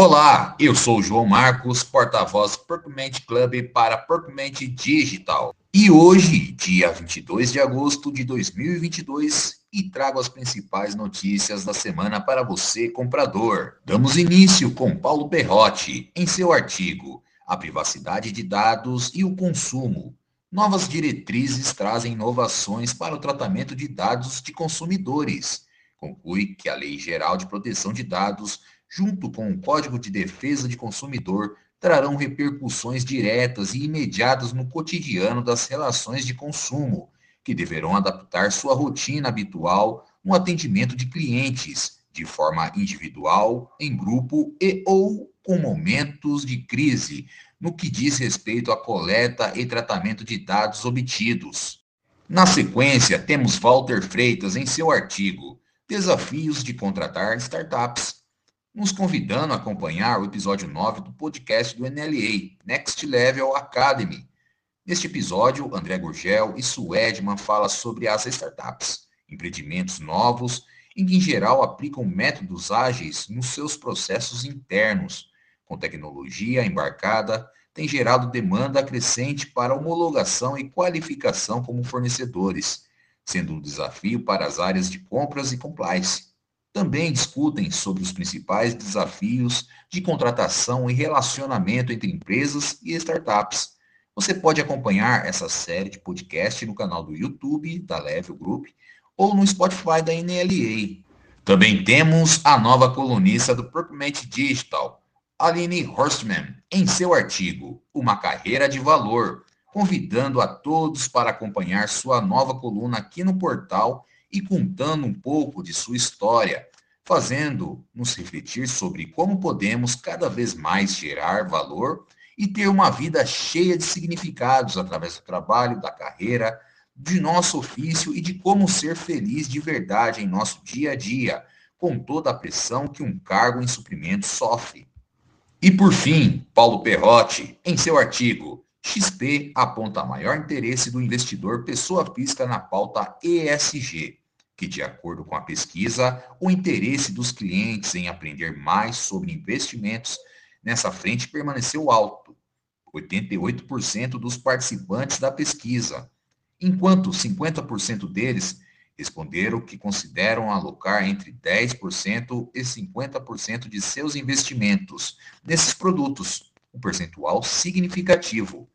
Olá, eu sou o João Marcos, porta-voz Perkment Club para Perkment Digital. E hoje, dia 22 de agosto de 2022, e trago as principais notícias da semana para você, comprador. Damos início com Paulo Perrotti, em seu artigo A Privacidade de Dados e o Consumo. Novas diretrizes trazem inovações para o tratamento de dados de consumidores. Conclui que a Lei Geral de Proteção de Dados junto com o Código de Defesa de Consumidor, trarão repercussões diretas e imediatas no cotidiano das relações de consumo, que deverão adaptar sua rotina habitual no atendimento de clientes, de forma individual, em grupo e ou com momentos de crise, no que diz respeito à coleta e tratamento de dados obtidos. Na sequência, temos Walter Freitas em seu artigo Desafios de contratar startups nos convidando a acompanhar o episódio 9 do podcast do NLA, Next Level Academy. Neste episódio, André Gurgel e Suedman falam sobre as startups, empreendimentos novos em que, em geral, aplicam métodos ágeis nos seus processos internos. Com tecnologia embarcada, tem gerado demanda crescente para homologação e qualificação como fornecedores, sendo um desafio para as áreas de compras e compliance também discutem sobre os principais desafios de contratação e relacionamento entre empresas e startups. Você pode acompanhar essa série de podcast no canal do YouTube da Level Group ou no Spotify da NLA. Também temos a nova colunista do Procurement Digital, Aline Horstman, em seu artigo Uma Carreira de Valor, convidando a todos para acompanhar sua nova coluna aqui no portal e contando um pouco de sua história, fazendo-nos refletir sobre como podemos cada vez mais gerar valor e ter uma vida cheia de significados através do trabalho, da carreira, de nosso ofício e de como ser feliz de verdade em nosso dia a dia, com toda a pressão que um cargo em suprimento sofre. E por fim, Paulo Perrotti, em seu artigo, XP aponta maior interesse do investidor pessoa física na pauta ESG que, de acordo com a pesquisa, o interesse dos clientes em aprender mais sobre investimentos nessa frente permaneceu alto. 88% dos participantes da pesquisa, enquanto 50% deles responderam que consideram alocar entre 10% e 50% de seus investimentos nesses produtos, um percentual significativo.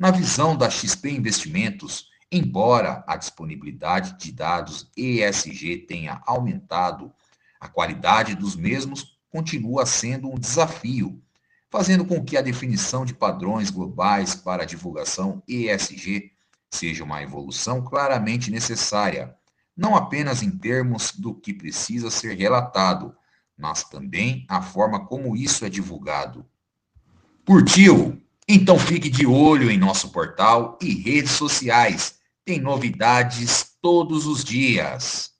Na visão da XP Investimentos, Embora a disponibilidade de dados ESG tenha aumentado, a qualidade dos mesmos continua sendo um desafio, fazendo com que a definição de padrões globais para a divulgação ESG seja uma evolução claramente necessária, não apenas em termos do que precisa ser relatado, mas também a forma como isso é divulgado. Curtiu? Então fique de olho em nosso portal e redes sociais tem novidades todos os dias.